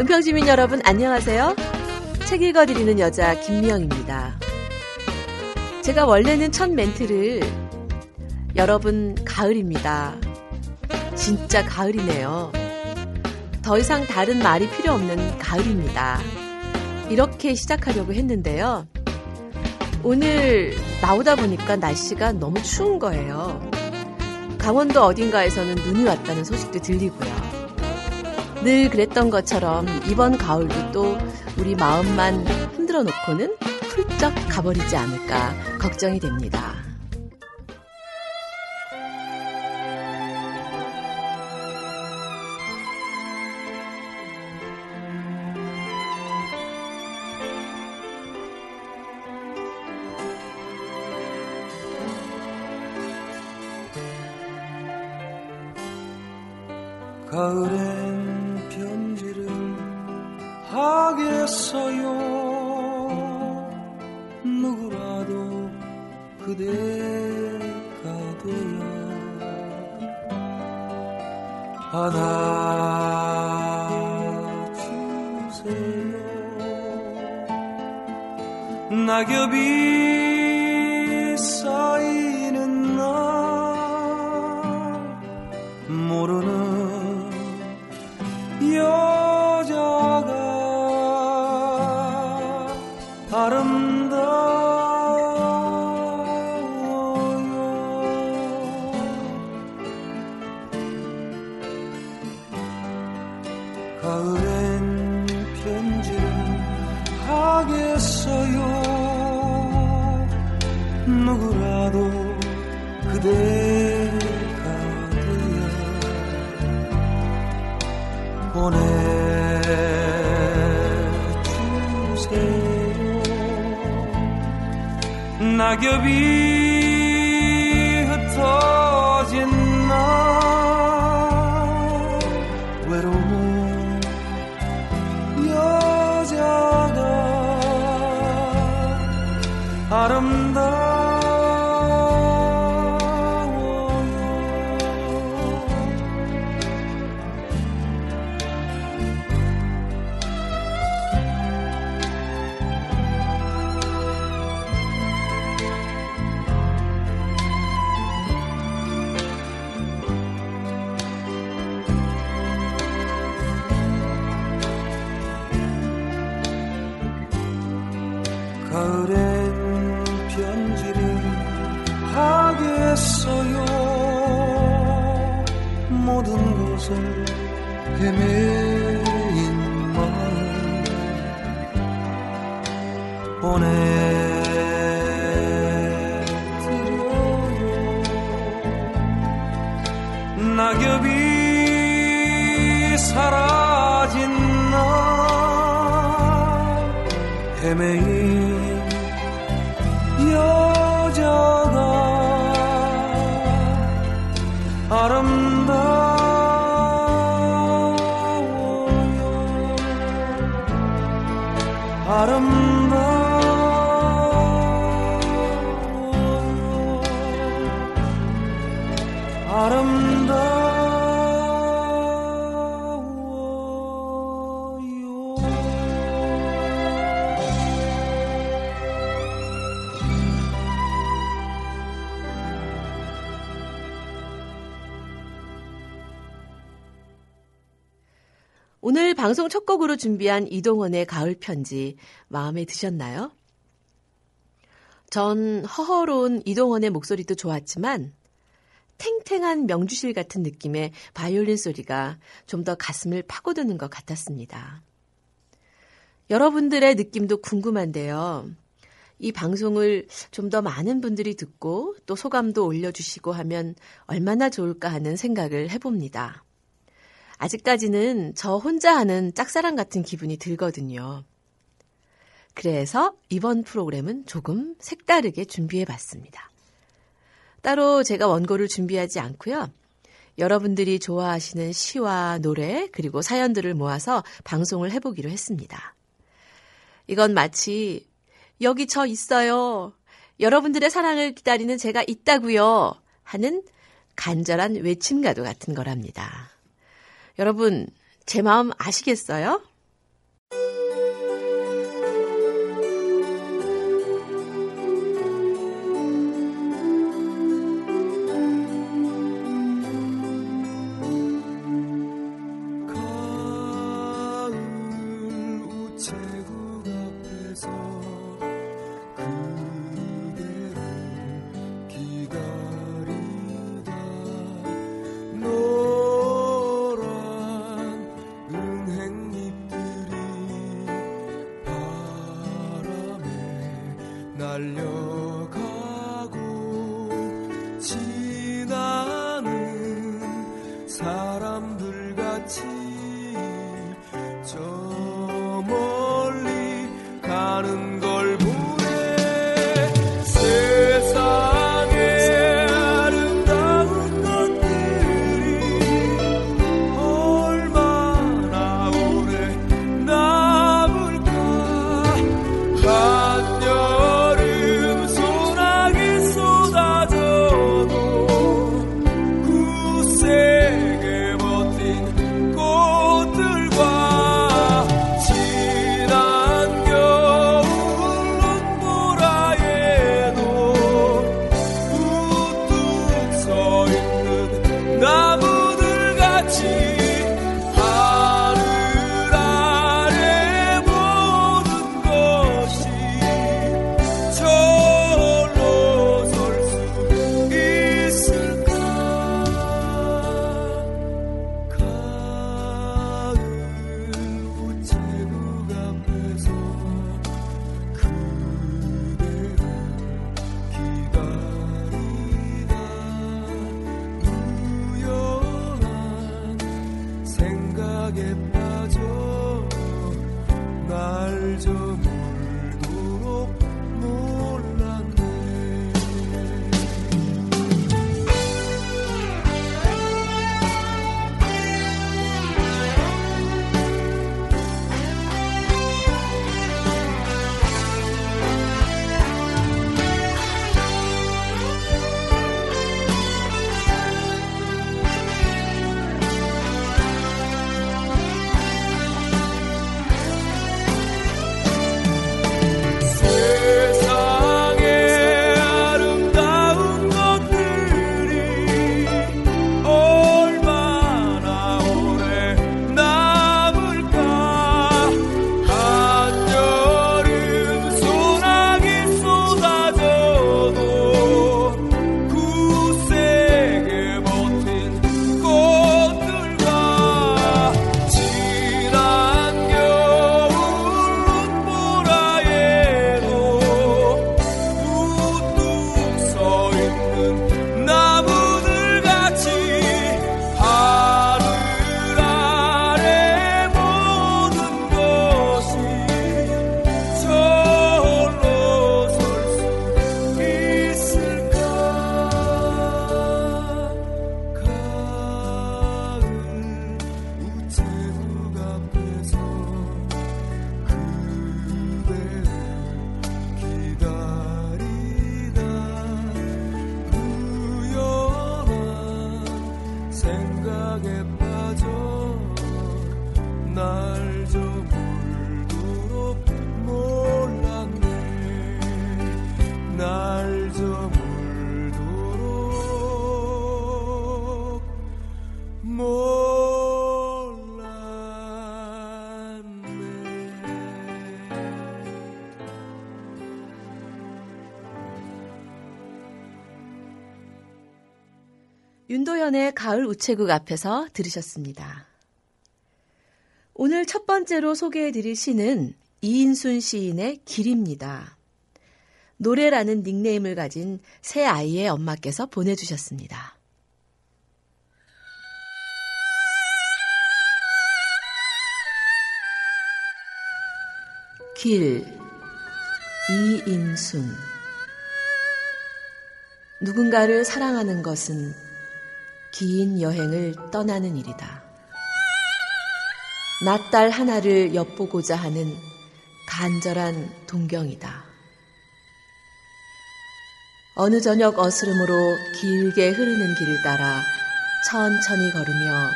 은평시민 여러분 안녕하세요. 책 읽어드리는 여자 김미영입니다. 제가 원래는 첫 멘트를 여러분 가을입니다. 진짜 가을이네요. 더 이상 다른 말이 필요 없는 가을입니다. 이렇게 시작하려고 했는데요. 오늘 나오다 보니까 날씨가 너무 추운 거예요. 강원도 어딘가에서는 눈이 왔다는 소식도 들리고요. 늘 그랬던 것처럼 이번 가을도 또 우리 마음만 흔들어 놓고는 훌쩍 가버리지 않을까 걱정이 됩니다. 받아주세요 낙엽이 보내 헤매인 첫 곡으로 준비한 이동원의 가을 편지 마음에 드셨나요? 전 허허로운 이동원의 목소리도 좋았지만 탱탱한 명주실 같은 느낌의 바이올린 소리가 좀 더 가슴을 파고드는 것 같았습니다. 여러분들의 느낌도 궁금한데요. 이 방송을 좀 더 많은 분들이 듣고 또 소감도 올려주시고 하면 얼마나 좋을까 하는 생각을 해봅니다. 아직까지는 저 혼자 하는 짝사랑 같은 기분이 들거든요. 그래서 이번 프로그램은 조금 색다르게 준비해 봤습니다. 따로 제가 원고를 준비하지 않고요. 여러분들이 좋아하시는 시와 노래 그리고 사연들을 모아서 방송을 해보기로 했습니다. 이건 마치 여기 저 있어요. 여러분들의 사랑을 기다리는 제가 있다고요. 하는 간절한 외침과도 같은 거랍니다. 여러분, 제 마음 아시겠어요? 가을 우체국 앞에서 들으셨습니다. 오늘 첫 번째로 소개해드릴 시는 이인순 시인의 길입니다. 노래라는 닉네임을 가진 새 아이의 엄마께서 보내주셨습니다. 길 이인순 누군가를 사랑하는 것은 긴 여행을 떠나는 일이다. 낯달 하나를 엿보고자 하는 간절한 동경이다. 어느 저녁 어스름으로 길게 흐르는 길을 따라 천천히 걸으며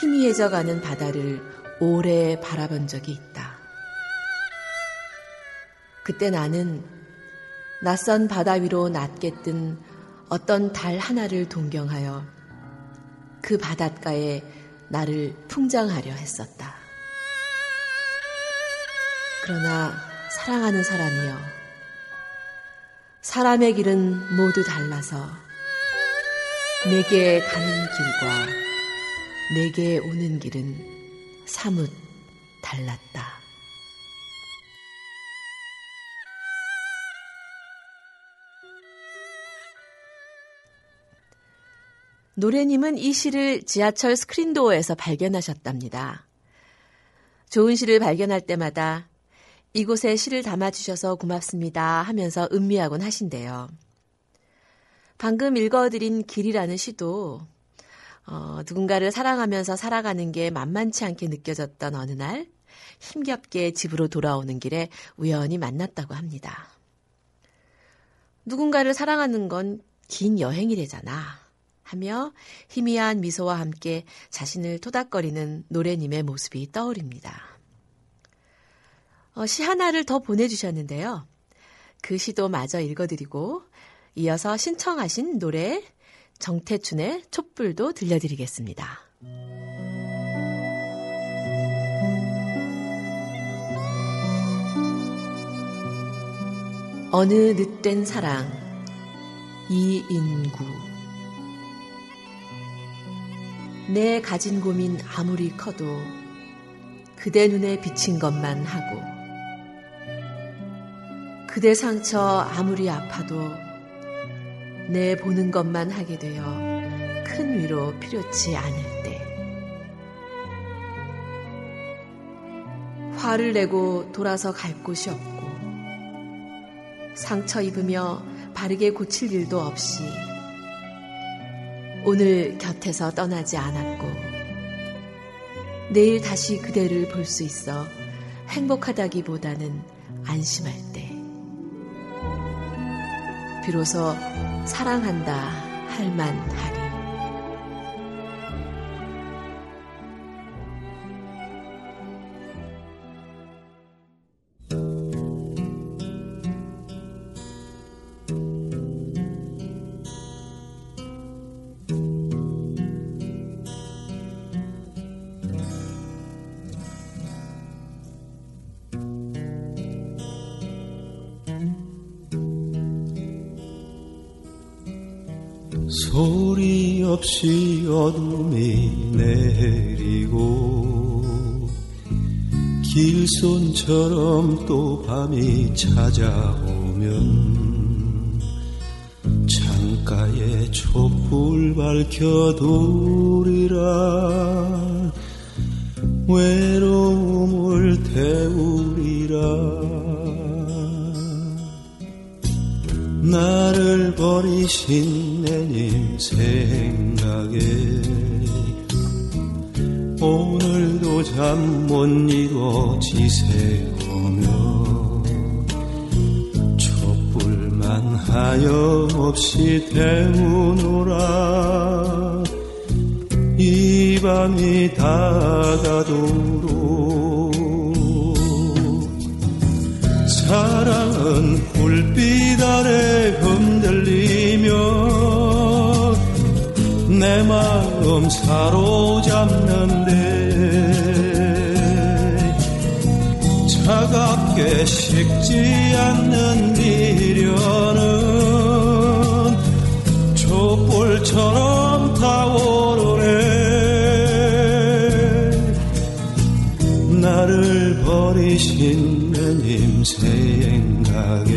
희미해져 가는 바다를 오래 바라본 적이 있다. 그때 나는 낯선 바다 위로 낮게 뜬 어떤 달 하나를 동경하여 그 바닷가에 나를 풍장하려 했었다. 그러나 사랑하는 사람이여, 사람의 길은 모두 달라서 내게 가는 길과 내게 오는 길은 사뭇 달랐다. 노래님은 이 시를 지하철 스크린도어에서 발견하셨답니다. 좋은 시를 발견할 때마다 이곳에 시를 담아주셔서 고맙습니다 하면서 음미하곤 하신대요. 방금 읽어드린 길이라는 시도 어, 누군가를 사랑하면서 살아가는 게 만만치 않게 느껴졌던 어느 날 힘겹게 집으로 돌아오는 길에 우연히 만났다고 합니다. 누군가를 사랑하는 건 긴 여행이래잖아. 하며 희미한 미소와 함께 자신을 토닥거리는 노래님의 모습이 떠오릅니다. 어, 시 하나를 더 보내주셨는데요. 그 시도 마저 읽어드리고 이어서 신청하신 노래 정태춘의 촛불도 들려드리겠습니다. 어느 늦된 사랑 이인구 내 가진 고민 아무리 커도 그대 눈에 비친 것만 하고 그대 상처 아무리 아파도 내 보는 것만 하게 되어 큰 위로 필요치 않을 때. 화를 내고 돌아서 갈 곳이 없고 상처 입으며 바르게 고칠 일도 없이 오늘 곁에서 떠나지 않았고 내일 다시 그대를 볼 수 있어 행복하다기보다는 안심할 때 비로소 사랑한다 할 만하리. 없이 어둠이 내리고 길손처럼 또 밤이 찾아오면 창가에 촛불 밝혀두리라 외로움을 태우리라. 나를 버리신 내님 생 잠못 이뤄 지새우며 촛불만 하염없이 태우노라. 이 밤이 다가도록 사랑은 불빛 아래 흔들리며 내 마음 사로잡는 차갑게 식지 않는 미련은 촛불처럼 타오르네. 나를 버리신 주님 생각에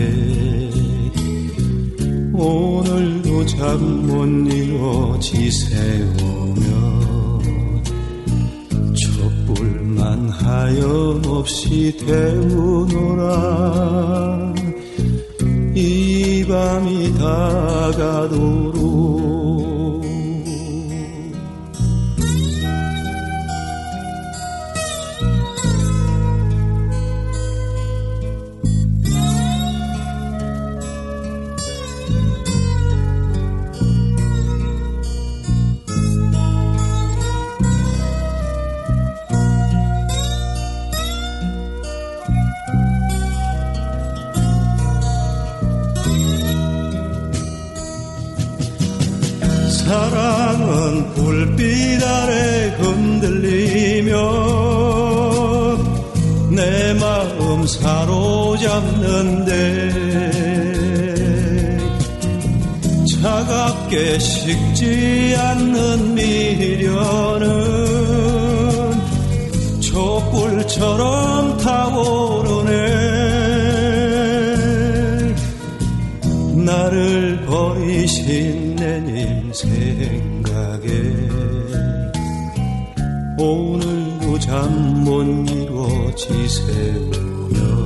오늘도 잠 못 이루지세요 없이 태우노라. 이 밤이 다가도록 식지 않는 미련은 촛불처럼 타오르네. 나를 버리신 내님 생각에 오늘도 잠 못 이루어 지새우며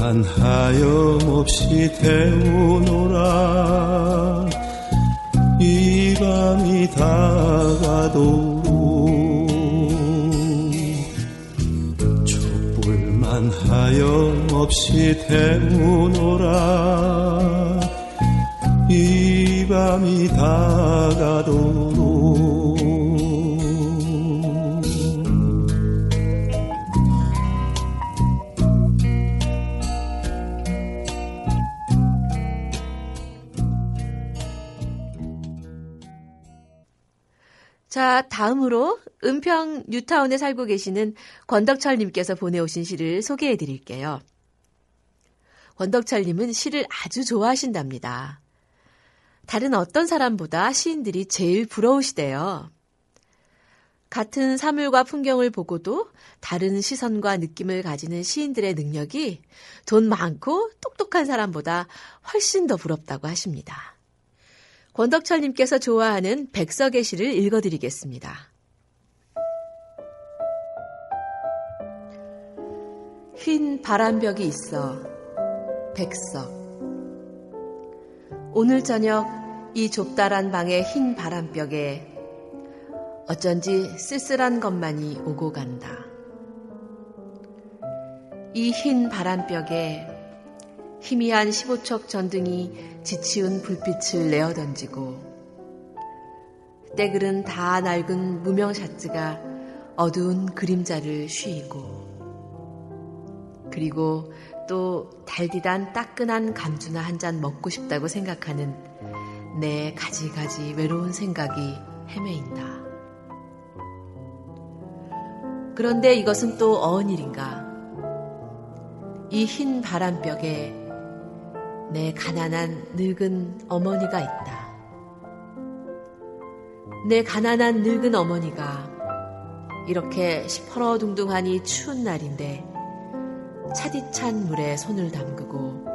촛불만 하염없이 태우노라. 이 밤이 다가도록 촛불만 하염없이 태우노라. 이 밤이 다가도록 다음으로 은평 뉴타운에 살고 계시는 권덕철님께서 보내오신 시를 소개해 드릴게요. 권덕철님은 시를 아주 좋아하신답니다. 다른 어떤 사람보다 시인들이 제일 부러우시대요. 같은 사물과 풍경을 보고도 다른 시선과 느낌을 가지는 시인들의 능력이 돈 많고 똑똑한 사람보다 훨씬 더 부럽다고 하십니다. 권덕철님께서 좋아하는 백석의 시를 읽어드리겠습니다. 흰 바람벽이 있어 백석 오늘 저녁 이 좁다란 방의 흰 바람벽에 어쩐지 쓸쓸한 것만이 오고 간다. 이 흰 바람벽에 희미한 15척 전등이 지치운 불빛을 내어 던지고 때글은 다 낡은 무명 샤츠가 어두운 그림자를 쉬이고 그리고 또 달디단 따끈한 감주나 한 잔 먹고 싶다고 생각하는 내 가지가지 외로운 생각이 헤매인다. 그런데 이것은 또 어느 일인가? 이 흰 바람벽에 내 가난한 늙은 어머니가 있다. 내 가난한 늙은 어머니가 이렇게 시퍼러둥둥하니 추운 날인데 차디찬 물에 손을 담그고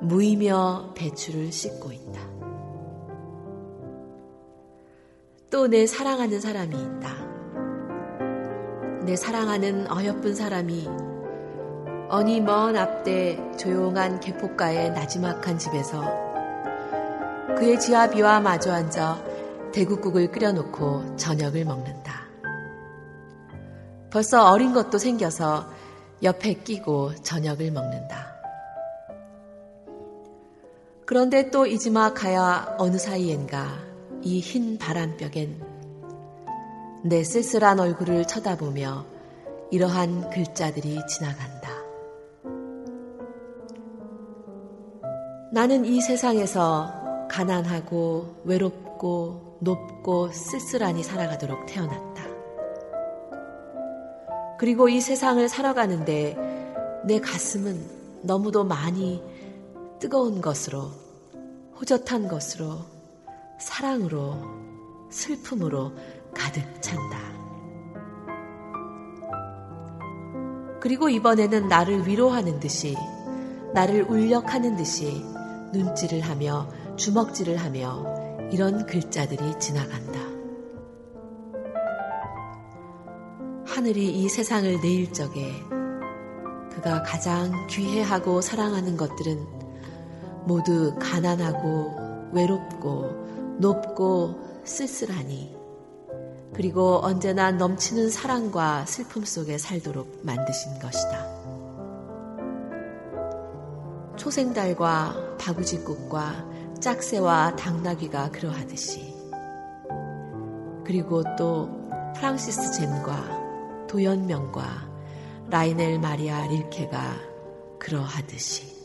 무이며 배추를 씻고 있다. 또 내 사랑하는 사람이 있다. 내 사랑하는 어여쁜 사람이 어니 먼 앞대 조용한 개포가의 나지막한 집에서 그의 지아비와 마주 앉아 대국국을 끓여놓고 저녁을 먹는다. 벌써 어린 것도 생겨서 옆에 끼고 저녁을 먹는다. 그런데 또 이지막하야 어느 사이엔가 이 흰 바람벽엔 내 쓸쓸한 얼굴을 쳐다보며 이러한 글자들이 지나간다. 나는 이 세상에서 가난하고 외롭고 높고 쓸쓸하니 살아가도록 태어났다. 그리고 이 세상을 살아가는데 내 가슴은 너무도 많이 뜨거운 것으로, 호젓한 것으로, 사랑으로, 슬픔으로 가득 찬다. 그리고 이번에는 나를 위로하는 듯이, 나를 울력하는 듯이 눈질을 하며 주먹질을 하며 이런 글자들이 지나간다. 하늘이 이 세상을 내일 적에 그가 가장 귀해하고 사랑하는 것들은 모두 가난하고 외롭고 높고 쓸쓸하니 그리고 언제나 넘치는 사랑과 슬픔 속에 살도록 만드신 것이다. 초생달과 바구지꽃과 짝새와 당나귀가 그러하듯이. 그리고 또 프랑시스 젠과 도연명과 라이넬 마리아 릴케가 그러하듯이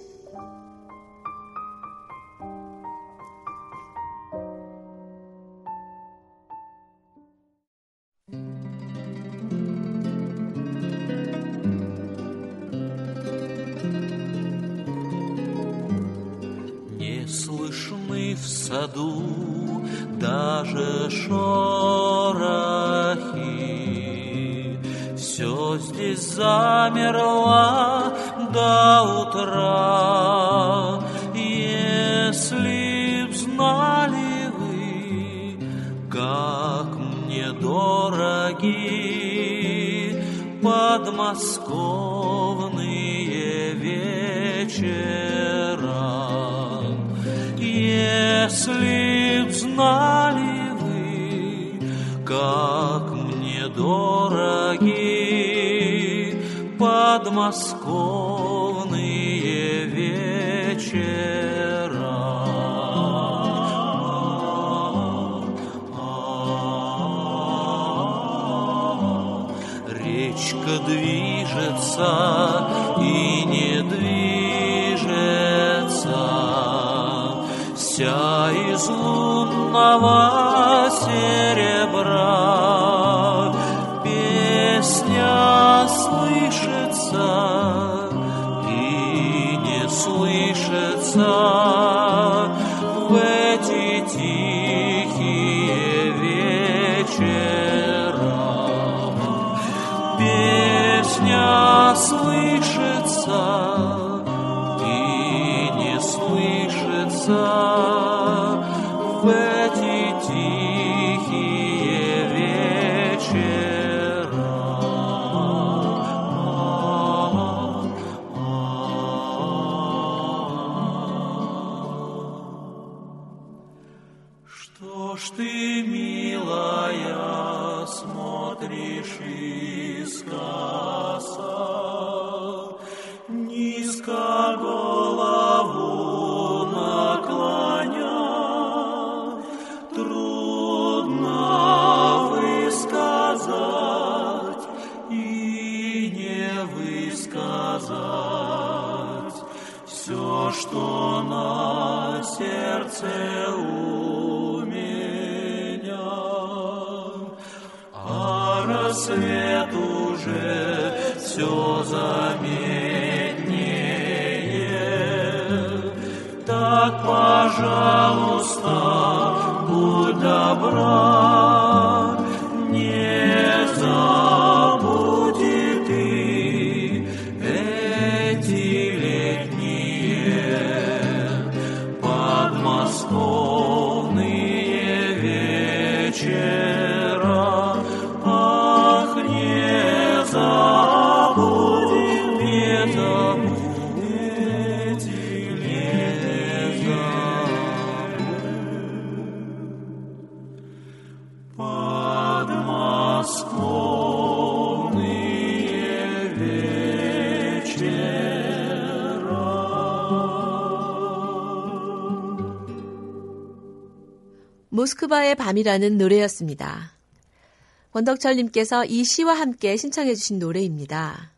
эти 모스크바의 밤이라는 노래였습니다. 원덕철님께서 이 시와 함께 신청해주신 노래입니다.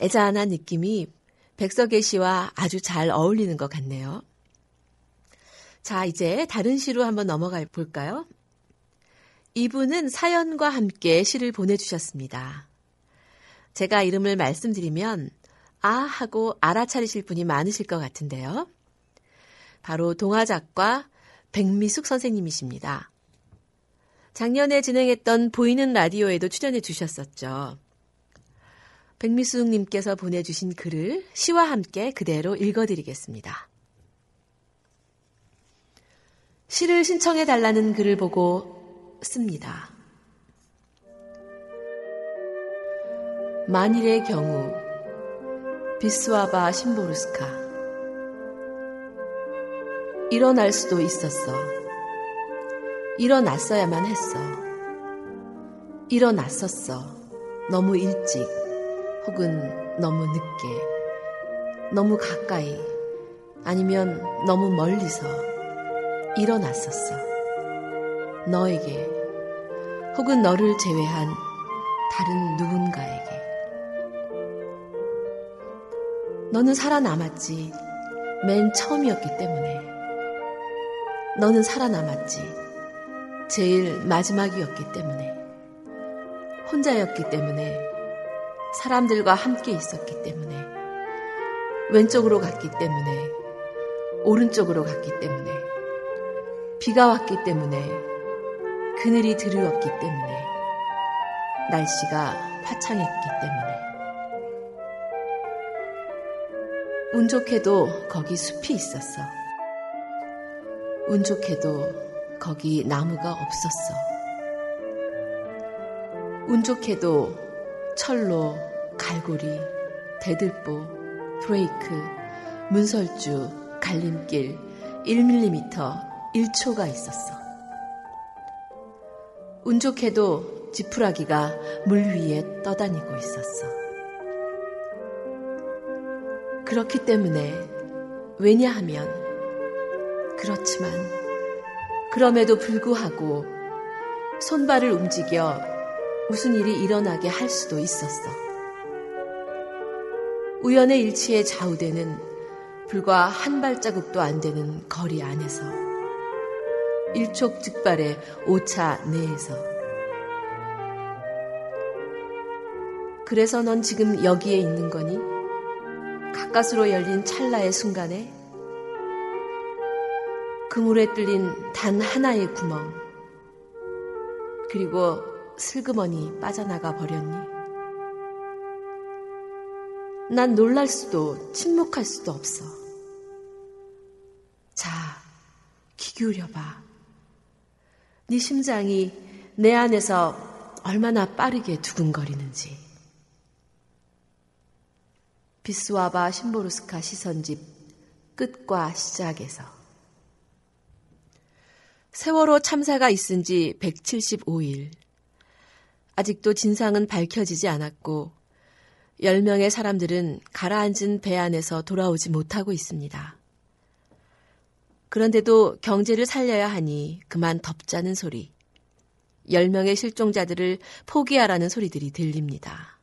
애잔한 느낌이 백석의 시와 아주 잘 어울리는 것 같네요. 자, 이제 다른 시로 한번 넘어가 볼까요? 이분은 사연과 함께 시를 보내주셨습니다. 제가 이름을 말씀드리면 아 하고 알아차리실 분이 많으실 것 같은데요. 바로 동화작가 백미숙 선생님이십니다. 작년에 진행했던 보이는 라디오에도 출연해 주셨었죠. 백미수님께서 보내주신 글을 시와 함께 그대로 읽어드리겠습니다. 시를 신청해 달라는 글을 보고 씁니다. 만일의 경우 비스와바 심보르스카 일어날 수도 있었어. 일어났어야만 했어. 일어났었어. 너무 일찍 혹은 너무 늦게 너무 가까이 아니면 너무 멀리서 일어났었어. 너에게 혹은 너를 제외한 다른 누군가에게. 너는 살아남았지. 맨 처음이었기 때문에. 너는 살아남았지. 제일 마지막이었기 때문에. 혼자였기 때문에. 사람들과 함께 있었기 때문에. 왼쪽으로 갔기 때문에. 오른쪽으로 갔기 때문에. 비가 왔기 때문에. 그늘이 드리웠기 때문에. 날씨가 화창했기 때문에. 운 좋게도 거기 숲이 있었어. 운 좋게도 거기 나무가 없었어. 운 좋게도 철로, 갈고리, 대들보, 브레이크, 문설주, 갈림길 1mm, 1초가 있었어. 운 좋게도 지푸라기가 물 위에 떠다니고 있었어. 그렇기 때문에 왜냐하면 그렇지만 그럼에도 불구하고 손발을 움직여 무슨 일이 일어나게 할 수도 있었어. 우연의 일치에 좌우되는 불과 한 발자국도 안 되는 거리 안에서 일촉즉발의 오차 내에서 그래서 넌 지금 여기에 있는 거니? 가까스로 열린 찰나의 순간에 그물에 뚫린 단 하나의 구멍 그리고 슬그머니 빠져나가 버렸니? 난 놀랄 수도 침묵할 수도 없어. 자, 귀 기울여봐. 네 심장이 내 안에서 얼마나 빠르게 두근거리는지. 비스와바 심보르스카 시선집 끝과 시작에서 세월호 참사가 있은 지 175일. 아직도 진상은 밝혀지지 않았고 10명의 사람들은 가라앉은 배 안에서 돌아오지 못하고 있습니다. 그런데도 경제를 살려야 하니 그만 덮자는 소리. 10명의 실종자들을 포기하라는 소리들이 들립니다.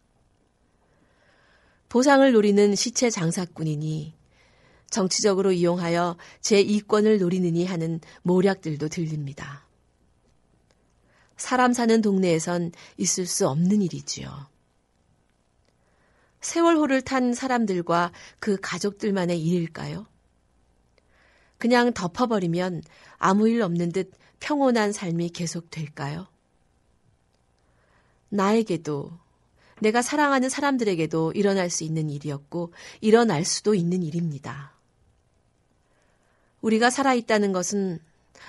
보상을 노리는 시체 장사꾼이니 정치적으로 이용하여 제 이권을 노리느니 하는 모략들도 들립니다. 사람 사는 동네에선 있을 수 없는 일이지요. 세월호를 탄 사람들과 그 가족들만의 일일까요? 그냥 덮어버리면 아무 일 없는 듯 평온한 삶이 계속될까요? 나에게도 내가 사랑하는 사람들에게도 일어날 수 있는 일이었고 일어날 수도 있는 일입니다. 우리가 살아있다는 것은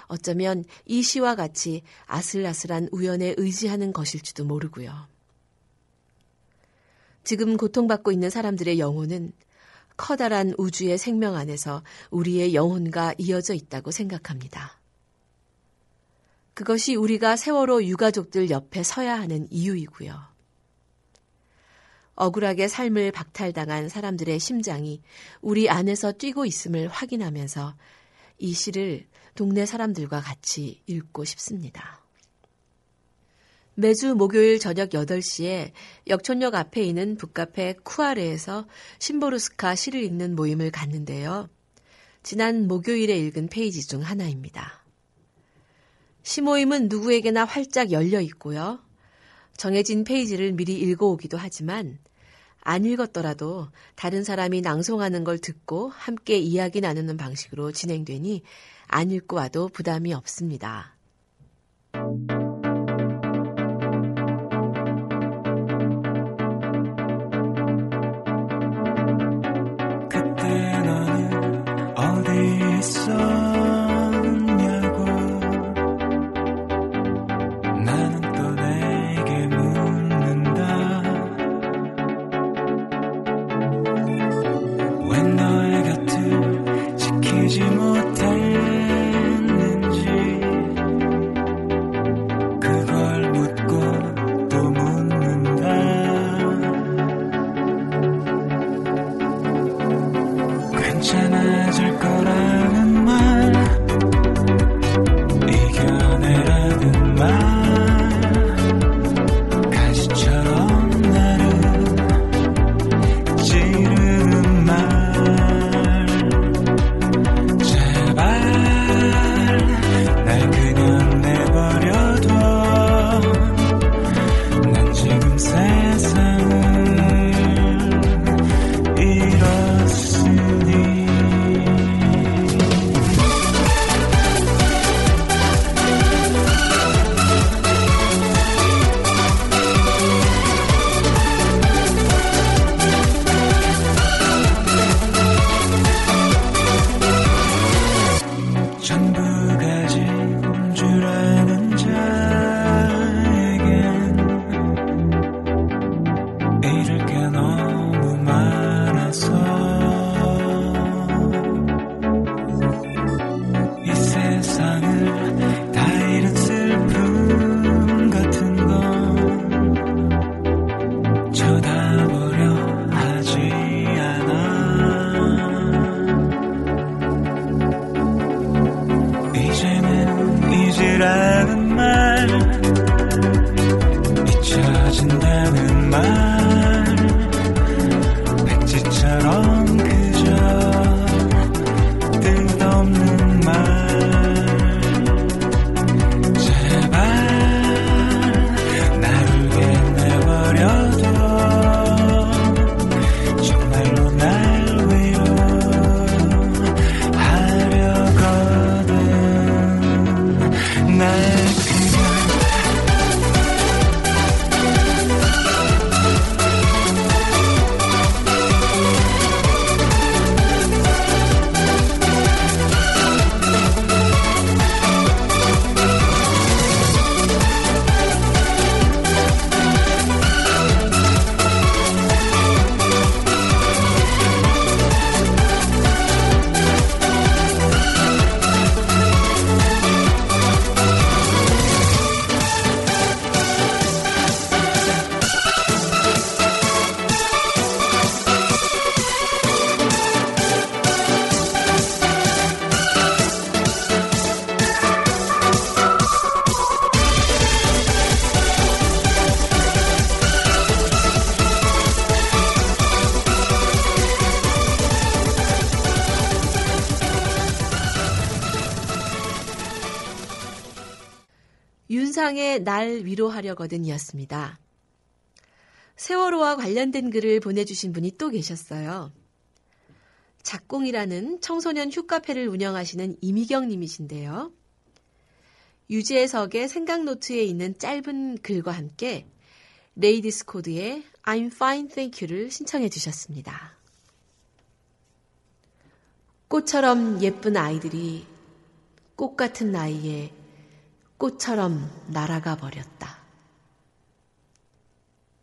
어쩌면 이 시와 같이 아슬아슬한 우연에 의지하는 것일지도 모르고요. 지금 고통받고 있는 사람들의 영혼은 커다란 우주의 생명 안에서 우리의 영혼과 이어져 있다고 생각합니다. 그것이 우리가 세월호 유가족들 옆에 서야 하는 이유이고요. 억울하게 삶을 박탈당한 사람들의 심장이 우리 안에서 뛰고 있음을 확인하면서 이 시를 동네 사람들과 같이 읽고 싶습니다. 매주 목요일 저녁 8시에 역촌역 앞에 있는 북카페 쿠아레에서 심보르스카 시를 읽는 모임을 갖는데요. 지난 목요일에 읽은 페이지 중 하나입니다. 시 모임은 누구에게나 활짝 열려 있고요. 정해진 페이지를 미리 읽어오기도 하지만 안 읽었더라도 다른 사람이 낭송하는 걸 듣고 함께 이야기 나누는 방식으로 진행되니 안 읽고 와도 부담이 없습니다. 날 위로하려거든이었습니다. 세월호와 관련된 글을 보내주신 분이 또 계셨어요. 작공이라는 청소년 휴카페를 운영하시는 이미경 님이신데요. 유재석의 생각노트에 있는 짧은 글과 함께 레이디스 코드의 I'm fine, thank you를 신청해 주셨습니다. 꽃처럼 예쁜 아이들이 꽃 같은 나이에 꽃처럼 날아가 버렸다.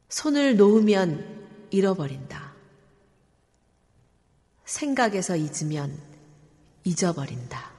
손을 놓으면 잃어버린다. 생각에서 잊으면 잊어버린다.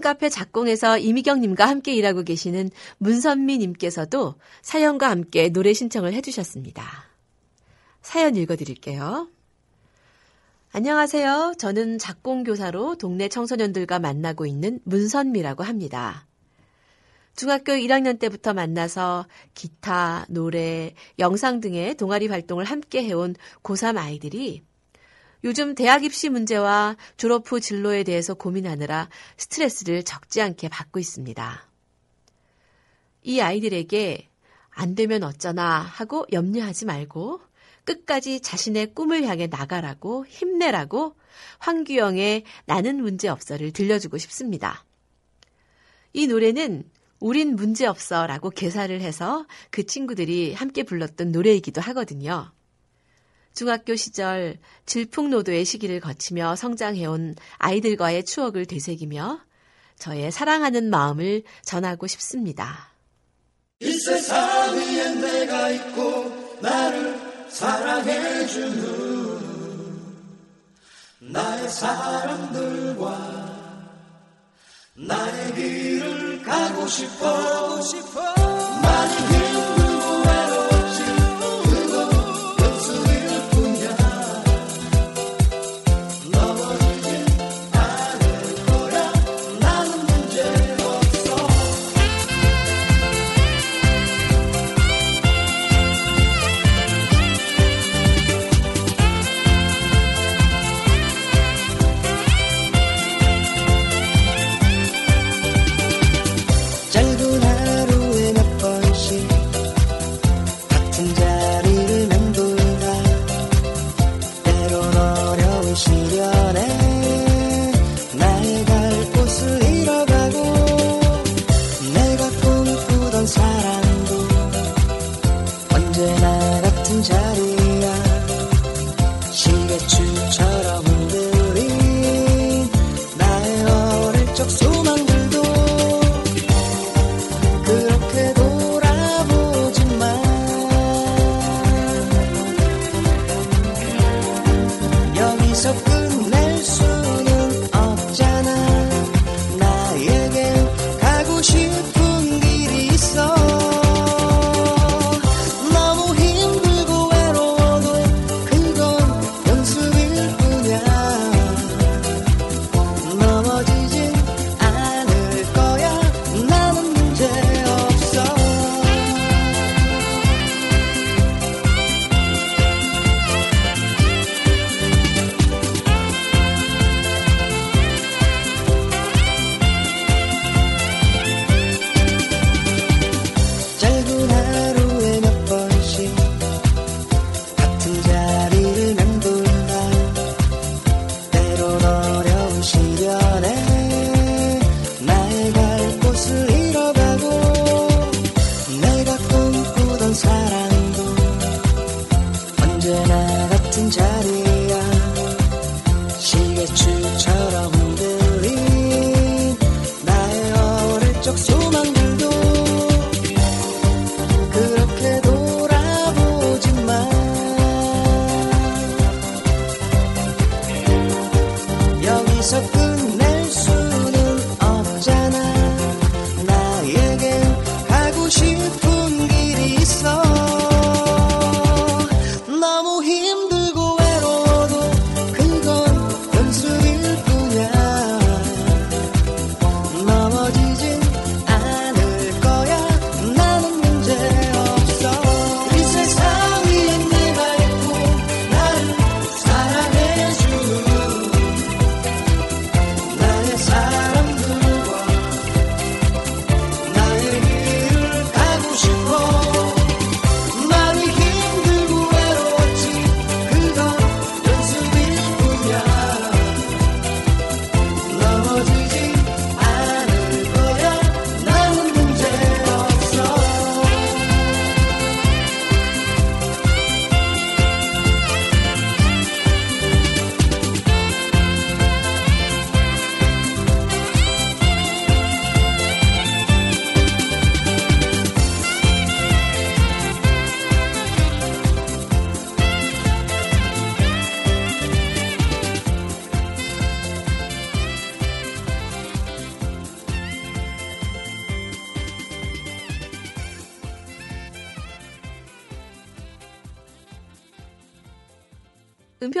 카페 작공에서 이미경님과 함께 일하고 계시는 문선미님께서도 사연과 함께 노래 신청을 해주셨습니다. 사연 읽어드릴게요. 안녕하세요. 저는 작공교사로 동네 청소년들과 만나고 있는 문선미라고 합니다. 중학교 1학년 때부터 만나서 기타, 노래, 영상 등의 동아리 활동을 함께 해온 고3 아이들이 요즘 대학 입시 문제와 졸업 후 진로에 대해서 고민하느라 스트레스를 적지 않게 받고 있습니다. 이 아이들에게 안 되면 어쩌나 하고 염려하지 말고 끝까지 자신의 꿈을 향해 나가라고 힘내라고 황규영의 나는 문제없어를 들려주고 싶습니다. 이 노래는 우린 문제없어 라고 개사를 해서 그 친구들이 함께 불렀던 노래이기도 하거든요. 중학교 시절 질풍노도의 시기를 거치며 성장해온 아이들과의 추억을 되새기며 저의 사랑하는 마음을 전하고 싶습니다. 이 세상 위엔 내가 있고 나를 사랑해주는 나의 사람들과 나의 길을 가고 싶어 많이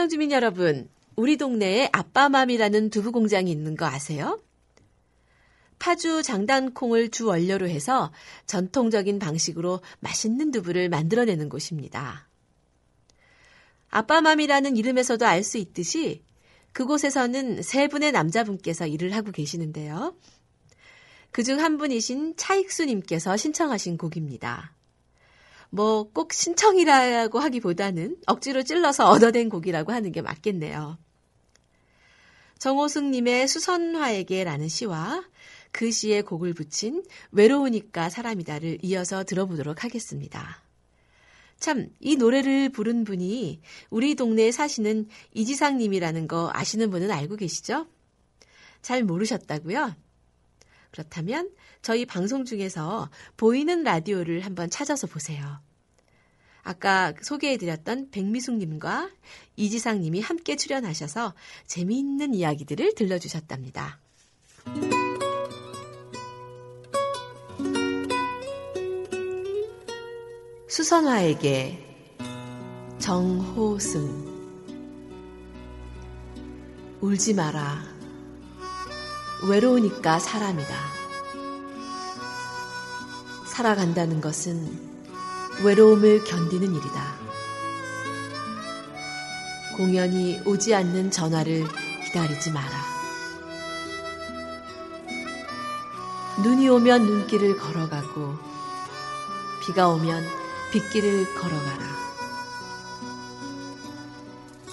은평주민 여러분, 우리 동네에 아빠맘이라는 두부 공장이 있는 거 아세요? 파주 장단콩을 주 원료로 해서 전통적인 방식으로 맛있는 두부를 만들어내는 곳입니다. 아빠맘이라는 이름에서도 알 수 있듯이 그곳에서는 세 분의 남자분께서 일을 하고 계시는데요. 그중 한 분이신 차익수님께서 신청하신 곡입니다. 뭐 꼭 신청이라고 하기보다는 억지로 찔러서 얻어낸 곡이라고 하는 게 맞겠네요. 정호승님의 수선화에게라는 시와 그 시에 곡을 붙인 외로우니까 사람이다를 이어서 들어보도록 하겠습니다. 참, 이 노래를 부른 분이 우리 동네에 사시는 이지상님이라는 거 아시는 분은 알고 계시죠? 잘 모르셨다고요? 그렇다면 저희 방송 중에서 보이는 라디오를 한번 찾아서 보세요. 아까 소개해드렸던 백미숙님과 이지상님이 함께 출연하셔서 재미있는 이야기들을 들려주셨답니다. 수선화에게 정호승 울지 마라. 외로우니까 사람이다. 살아간다는 것은 외로움을 견디는 일이다. 공연이 오지 않는 전화를 기다리지 마라. 눈이 오면 눈길을 걸어가고, 비가 오면 빗길을 걸어가라.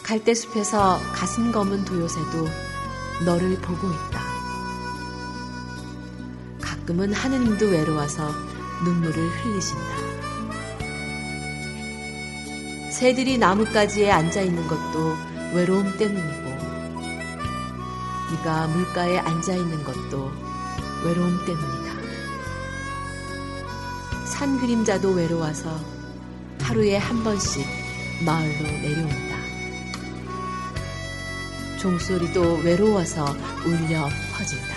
갈대숲에서 가슴 검은 도요새도 너를 보고 있다. 가끔은 하느님도 외로워서 눈물을 흘리신다. 새들이 나뭇가지에 앉아 있는 것도 외로움 때문이고, 네가 물가에 앉아 있는 것도 외로움 때문이다. 산 그림자도 외로워서 하루에 한 번씩 마을로 내려온다. 종소리도 외로워서 울려 퍼진다.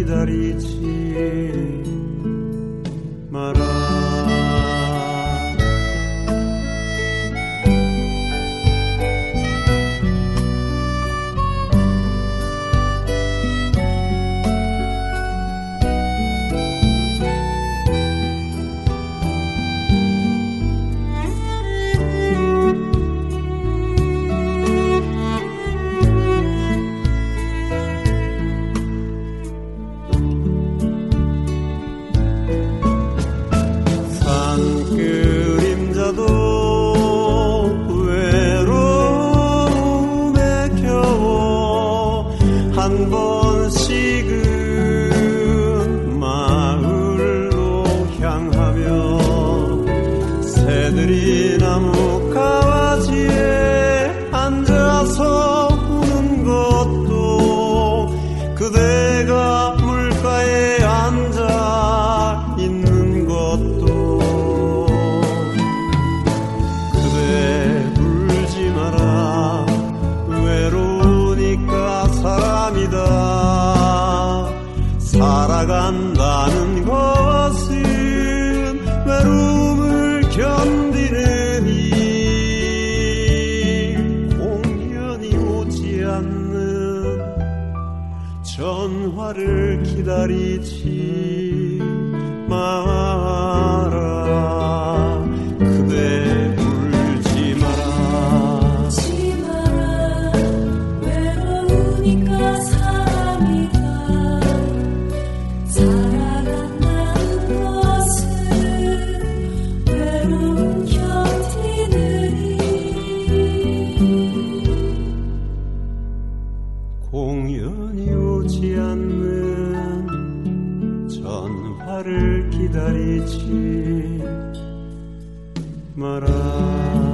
기다리지 전화를 기다리지 마라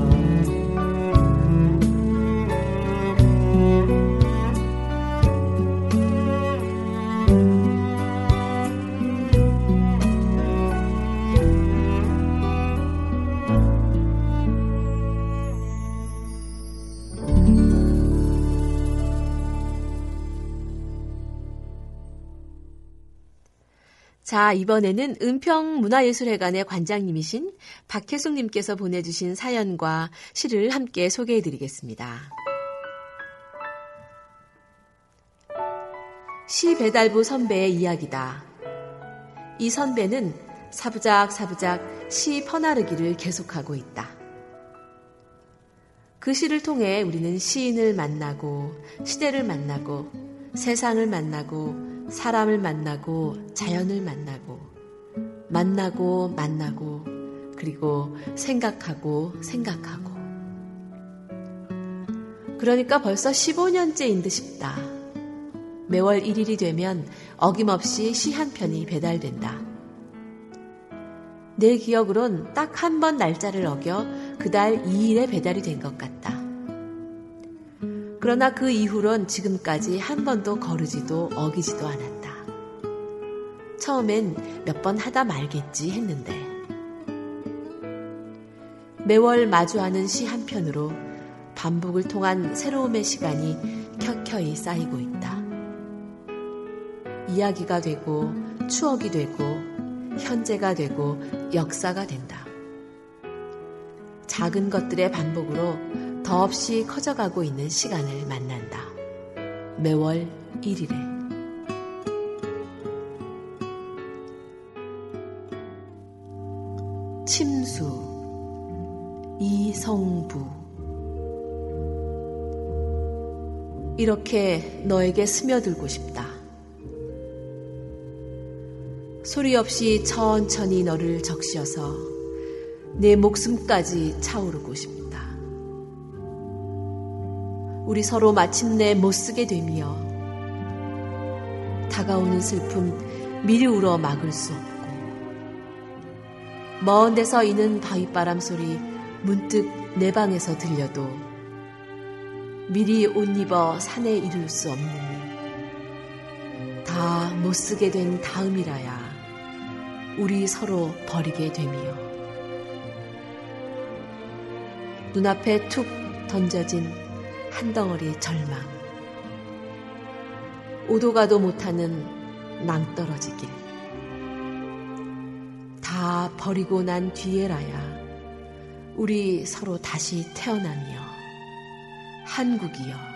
자, 이번에는 은평문화예술회관의 관장님이신 박혜숙님께서 보내주신 사연과 시를 함께 소개해 드리겠습니다. 시 배달부 선배의 이야기다. 이 선배는 사부작 사부작 시 퍼나르기를 계속하고 있다. 그 시를 통해 우리는 시인을 만나고 시대를 만나고 세상을 만나고 사람을 만나고 자연을 만나고 만나고 만나고 그리고 생각하고 생각하고 그러니까 벌써 15년째인 듯 싶다. 매월 1일이 되면 어김없이 시 한 편이 배달된다. 내 기억으론 딱 한 번 날짜를 어겨 그달 2일에 배달이 된 것 같다. 그러나 그 이후론 지금까지 한 번도 거르지도 어기지도 않았다. 처음엔 몇 번 하다 말겠지 했는데 매월 마주하는 시 한 편으로 반복을 통한 새로움의 시간이 켜켜이 쌓이고 있다. 이야기가 되고 추억이 되고 현재가 되고 역사가 된다. 작은 것들의 반복으로 더없이 커져가고 있는 시간을 만난다. 매월 1일에. 침수 이성부 이렇게 너에게 스며들고 싶다. 소리 없이 천천히 너를 적셔서 내 목숨까지 차오르고 싶다. 우리 서로 마침내 못 쓰게 되며 다가오는 슬픔 미리 울어 막을 수 없고 먼 데서 이는 바윗바람 소리 문득 내 방에서 들려도 미리 옷 입어 산에 이를 수 없는 다 못 쓰게 된 다음이라야 우리 서로 버리게 되며 눈앞에 툭 던져진 한 덩어리 절망. 오도 가도 못하는 낭떠러지길. 다 버리고 난 뒤에라야 우리 서로 다시 태어나며 한국이여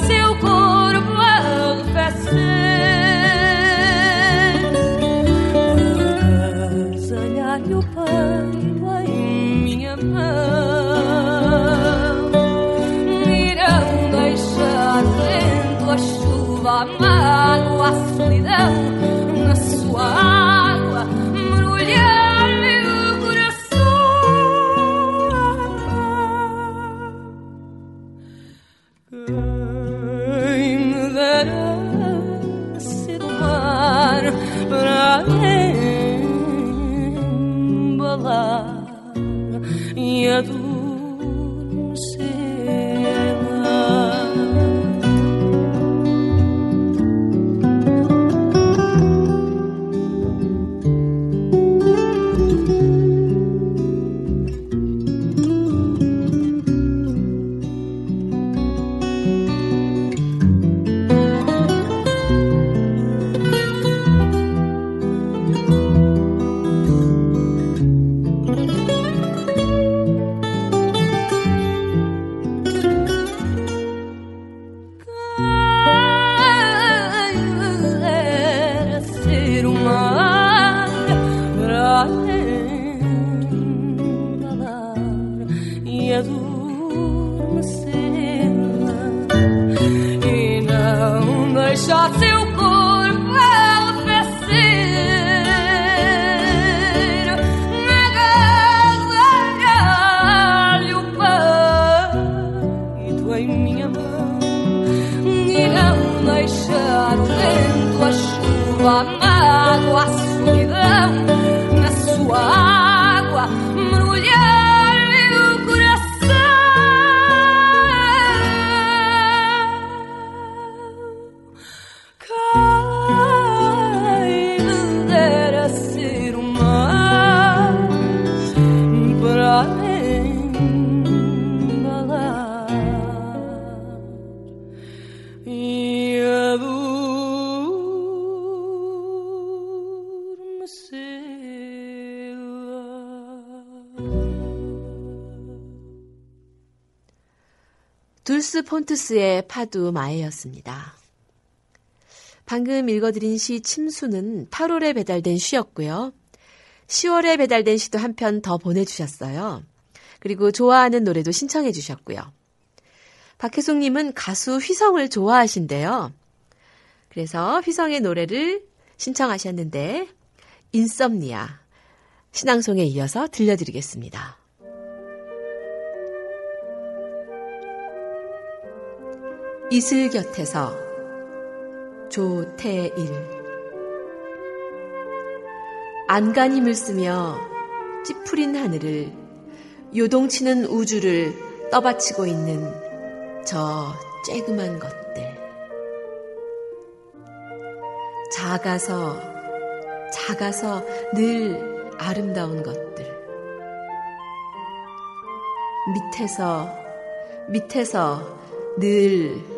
seu corpo. 둘스 폰트스의 파두 마에였습니다. 방금 읽어드린 시 침수는 8월에 배달된 시였고요. 10월에 배달된 시도 한 편 더 보내주셨어요. 그리고 좋아하는 노래도 신청해 주셨고요. 박혜숙님은 가수 휘성을 좋아하신대요. 그래서 휘성의 노래를 신청하셨는데 인썸니아 신앙송에 이어서 들려드리겠습니다. 이슬 곁에서 조태일. 안간힘을 쓰며 찌푸린 하늘을 요동치는 우주를 떠받치고 있는 저 쬐그만 것들. 작아서 작아서 늘 아름다운 것들. 밑에서 밑에서 늘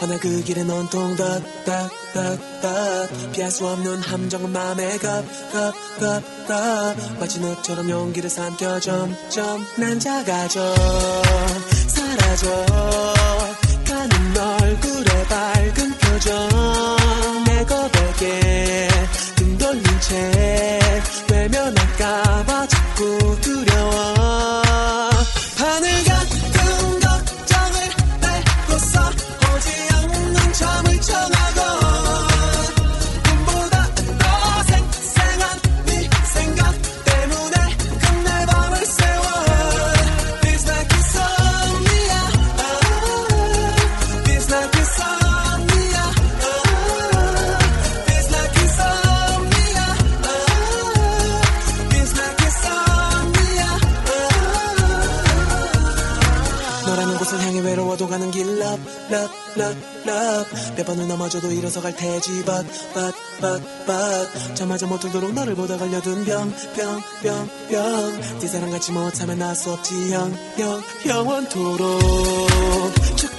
허나 그 길은 온통 덧. 피할 수 없는 함정은 겁, 겁, 겁, 겁. 마치 늪처럼 용기를 삼켜 점점 난 작아져, 사라져. 가는 얼굴에 밝은 표정. 내고 넘어져도 일어서 갈 테지. But 저마저 못 들도록 너를 보다 걸려둔 병병병병. 네 사랑 같이 못하면 나수 없지. 영 영 영원토록. 죽도록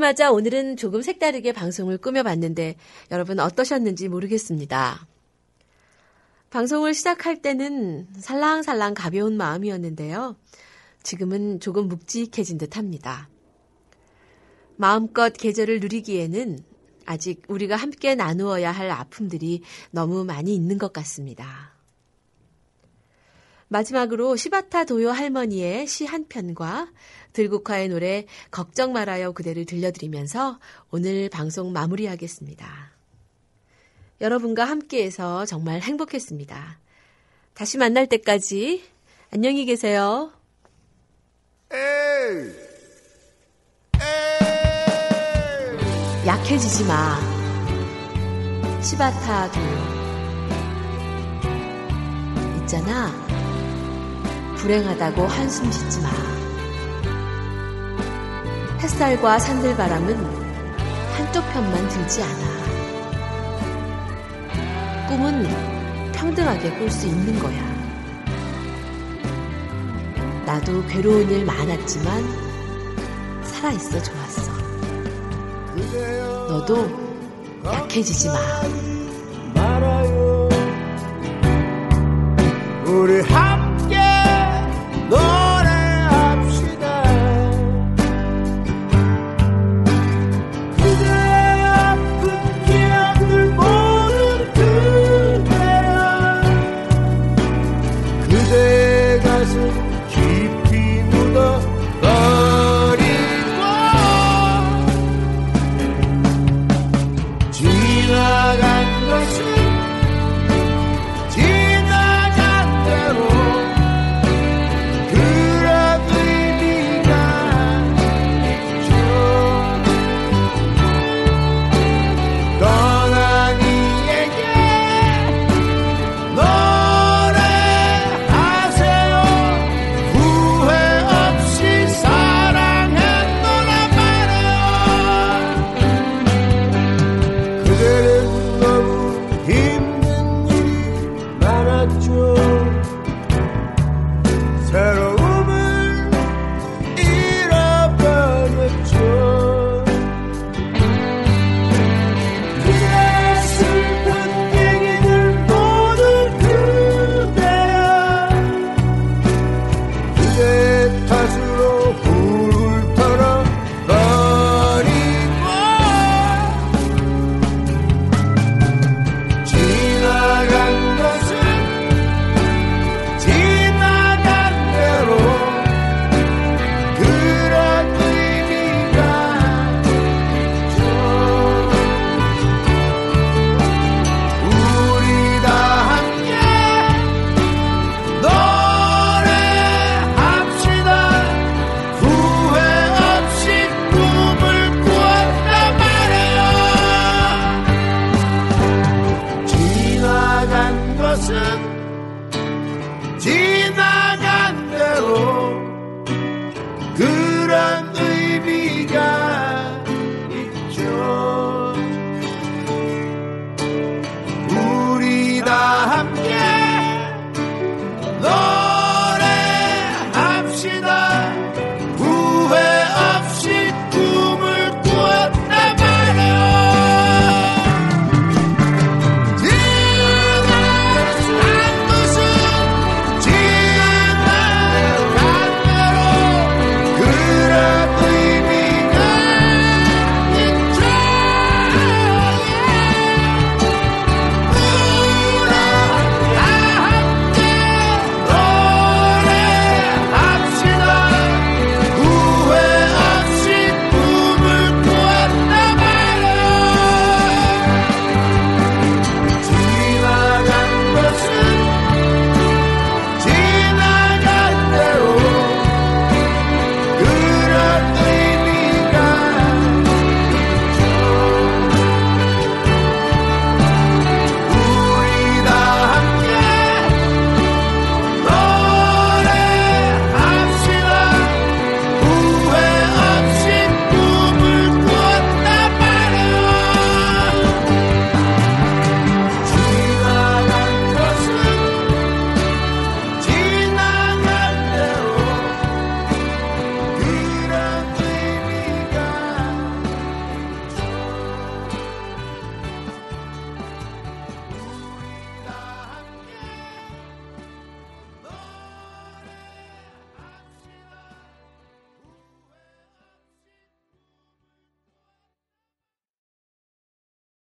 맞아 오늘은 조금 색다르게 방송을 꾸며봤는데 여러분 어떠셨는지 모르겠습니다. 방송을 시작할 때는 살랑살랑 가벼운 마음이었는데요. 지금은 조금 묵직해진 듯 합니다. 마음껏 계절을 누리기에는 아직 우리가 함께 나누어야 할 아픔들이 너무 많이 있는 것 같습니다. 마지막으로 시바타 도요 할머니의 시 한 편과 들국화의 노래 걱정 말아요 그대를 들려드리면서 오늘 방송 마무리하겠습니다. 여러분과 함께해서 정말 행복했습니다. 다시 만날 때까지 안녕히 계세요. 약해지지 마. 시바타 도요. 있잖아. 불행하다고 한숨 짓지 마. 햇살과 산들바람은 한쪽 편만 들지 않아. 꿈은 평등하게 꿀 수 있는 거야. 나도 괴로운 일 많았지만 살아있어 좋았어. 너도 약해지지 마. 우리 함